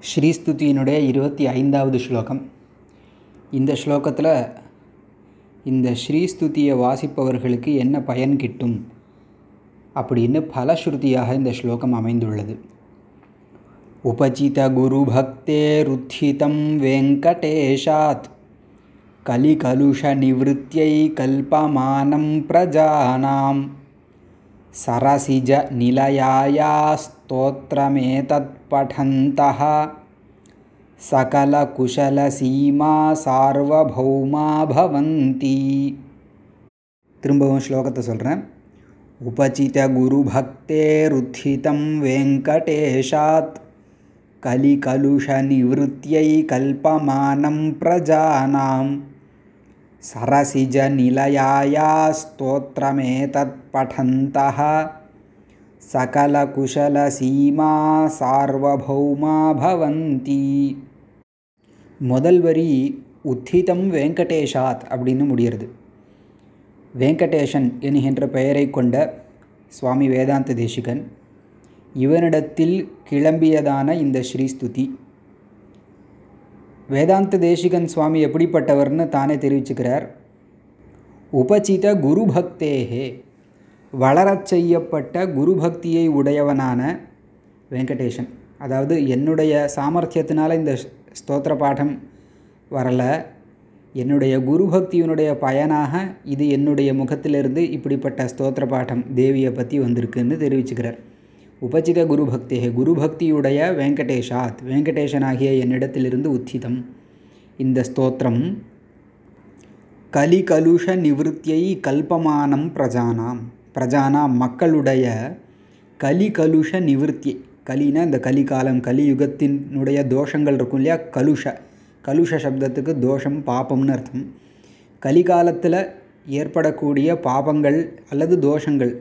ஸ்ரீஸ்துதியினுடைய இருபத்தி ஐந்தாவது ஸ்லோகம். இந்த ஸ்லோகத்தில் இந்த ஸ்ரீஸ்துதியை வாசிப்பவர்களுக்கு என்ன பயன் கிட்டும் அப்படின்னு பலஸ்ருதியாக இந்த ஸ்லோகம் அமைந்துள்ளது. உபஜித குரு பக்தேருத்திதம் வெங்கடேஷாத் கலிகலுஷ நிவத்தியை கல்பமானம் பிரஜானாம். सरसिज निलयाया स्तोत्रमेतत् पठन्तः सकलकुशलसीमा சார்வபௌமா பவந்தி திரும்பவும் ஸ்லோகத்தை சொல்கிறேன் உபசித குரு பக்தேருத்திதம் வெங்கடேஷாத் கலிகலுஷ सरसिजनिलयाया स्तोत्रमेतत्पठन्तः सकलकुशलसीमा सार्वभौमा भवन्ति முதல் வரி உத்திதம் வெங்கடேஷாத் அப்படின்னு முடிகிறது வெங்கடேஷன் என்கின்ற பெயரை கொண்ட சுவாமி வேதாந்த தேசிகன் இவனிடத்தில் கிளம்பியதான இந்த ஸ்ரீஸ்துதி. வேதாந்த தேசிகன் சுவாமி எப்படிப்பட்டவர்னு தானே தெரிவிச்சுக்கிறார். உபசித குரு பக்தேகே வளரச் செய்யப்பட்ட குரு பக்தியை உடையவனான வெங்கடேஷன் அதாவது என்னுடைய சாமர்த்தியத்தினால் இந்த ஸ்தோத்திர பாடம் வரலை. என்னுடைய குரு பக்தியினுடைய பயனாக இது என்னுடைய முகத்திலிருந்து இப்படிப்பட்ட ஸ்தோத்திர பாடம் தேவியை பற்றி வந்திருக்குன்னு தெரிவிச்சுக்கிறார். உபஜித குருபக்தே குருபக்தியுடைய வெங்கடேஷாத். வெங்கடேஷனாகிய என்னிடத்திலிருந்து உத்திதம். இந்த ஸ்தோத்திரம் கலிகலுஷ நிவத்தியை கல்பமானம் பிரஜானாம். பிரஜானா மக்களுடைய கலிகலுஷ நிவர்த்தி. கலினா இந்த கலிகாலம் கலியுகத்தினுடைய தோஷங்கள் இருக்கும் இல்லையா? கலுஷ. கலுஷ சப்தத்துக்கு தோஷம் பாபம்னு அர்த்தம். கலிகாலத்தில் ஏற்படக்கூடிய பாபங்கள் அல்லது தோஷங்கள்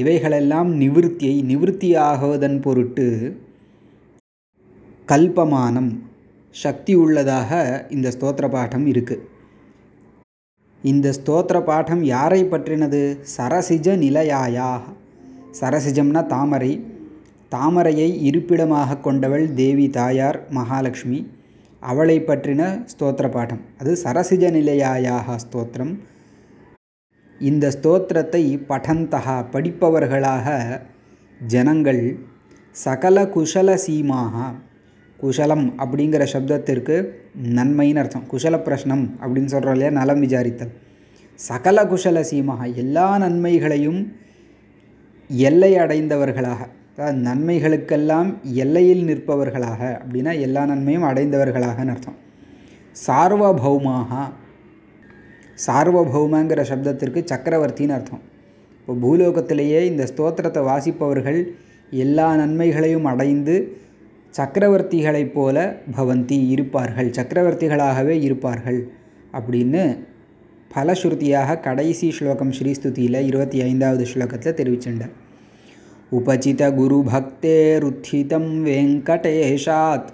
இவைகளெல்லாம் நிவிருத்தியை நிவிருத்தியாகுவதன் பொருட்டு கல்பமானம் சக்தி உள்ளதாக இந்த ஸ்தோத்திர பாடம் இருக்குது இந்த ஸ்தோத்திர பாடம் யாரை பற்றினது? சரசிஜ நிலையாயாக சரசிஜம்னா தாமரை. தாமரையை இருப்பிடமாக கொண்டவள் தேவி தாயார் மகாலட்சுமி. அவளை பற்றின ஸ்தோத்திர பாடம் அது சரசிஜ நிலையாயாக ஸ்தோத்திரம். இந்த ஸ்தோத்திரத்தை படந்தகா படிப்பவர்களாக ஜனங்கள் சகல குஷல சீமாக குஷலம் அப்படிங்கிற சப்தத்திற்கு நன்மைன்னு அர்த்தம். குஷல பிரஷ்னம் அப்படின்னு சொல்கிறோம் இல்லையா? நலம் விசாரித்தல். சகல குஷல சீமாக எல்லா நன்மைகளையும் எல்லை அடைந்தவர்களாக அதாவது நன்மைகளுக்கெல்லாம் எல்லையில் நிற்பவர்களாக அப்படின்னா எல்லா நன்மையும் அடைந்தவர்களாகன்னு அர்த்தம். சார்வபௌமாக சார்வபௌமங்கிற சப்தத்திற்கு சக்கரவர்த்தின்னு அர்த்தம். இப்போ பூலோகத்திலேயே இந்த ஸ்தோத்திரத்தை வாசிப்பவர்கள் எல்லா நன்மைகளையும் அடைந்து சக்கரவர்த்திகளைப் போல பவந்தி இருப்பார்கள் சக்கரவர்த்திகளாகவே இருப்பார்கள் அப்படின்னு பலஸ்ருதியாக கடைசி ஸ்லோகம் ஸ்ரீஸ்துதியில் இருபத்தி ஐந்தாவது ஸ்லோகத்தில் தெரிவிச்சுட்டார் உபசித குரு பக்தேருத்திதம் வெங்கடேஷாத்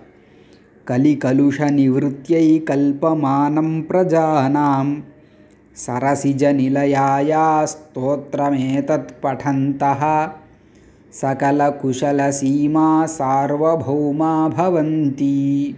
கலிகலுஷ நிவத்தியை கல்பமானம் பிரஜானாம் सरसिजनिलयाया स्तोत्रमेतत्पठन्तः सकलकुशलसीमा सार्वभौमा भवन्ति।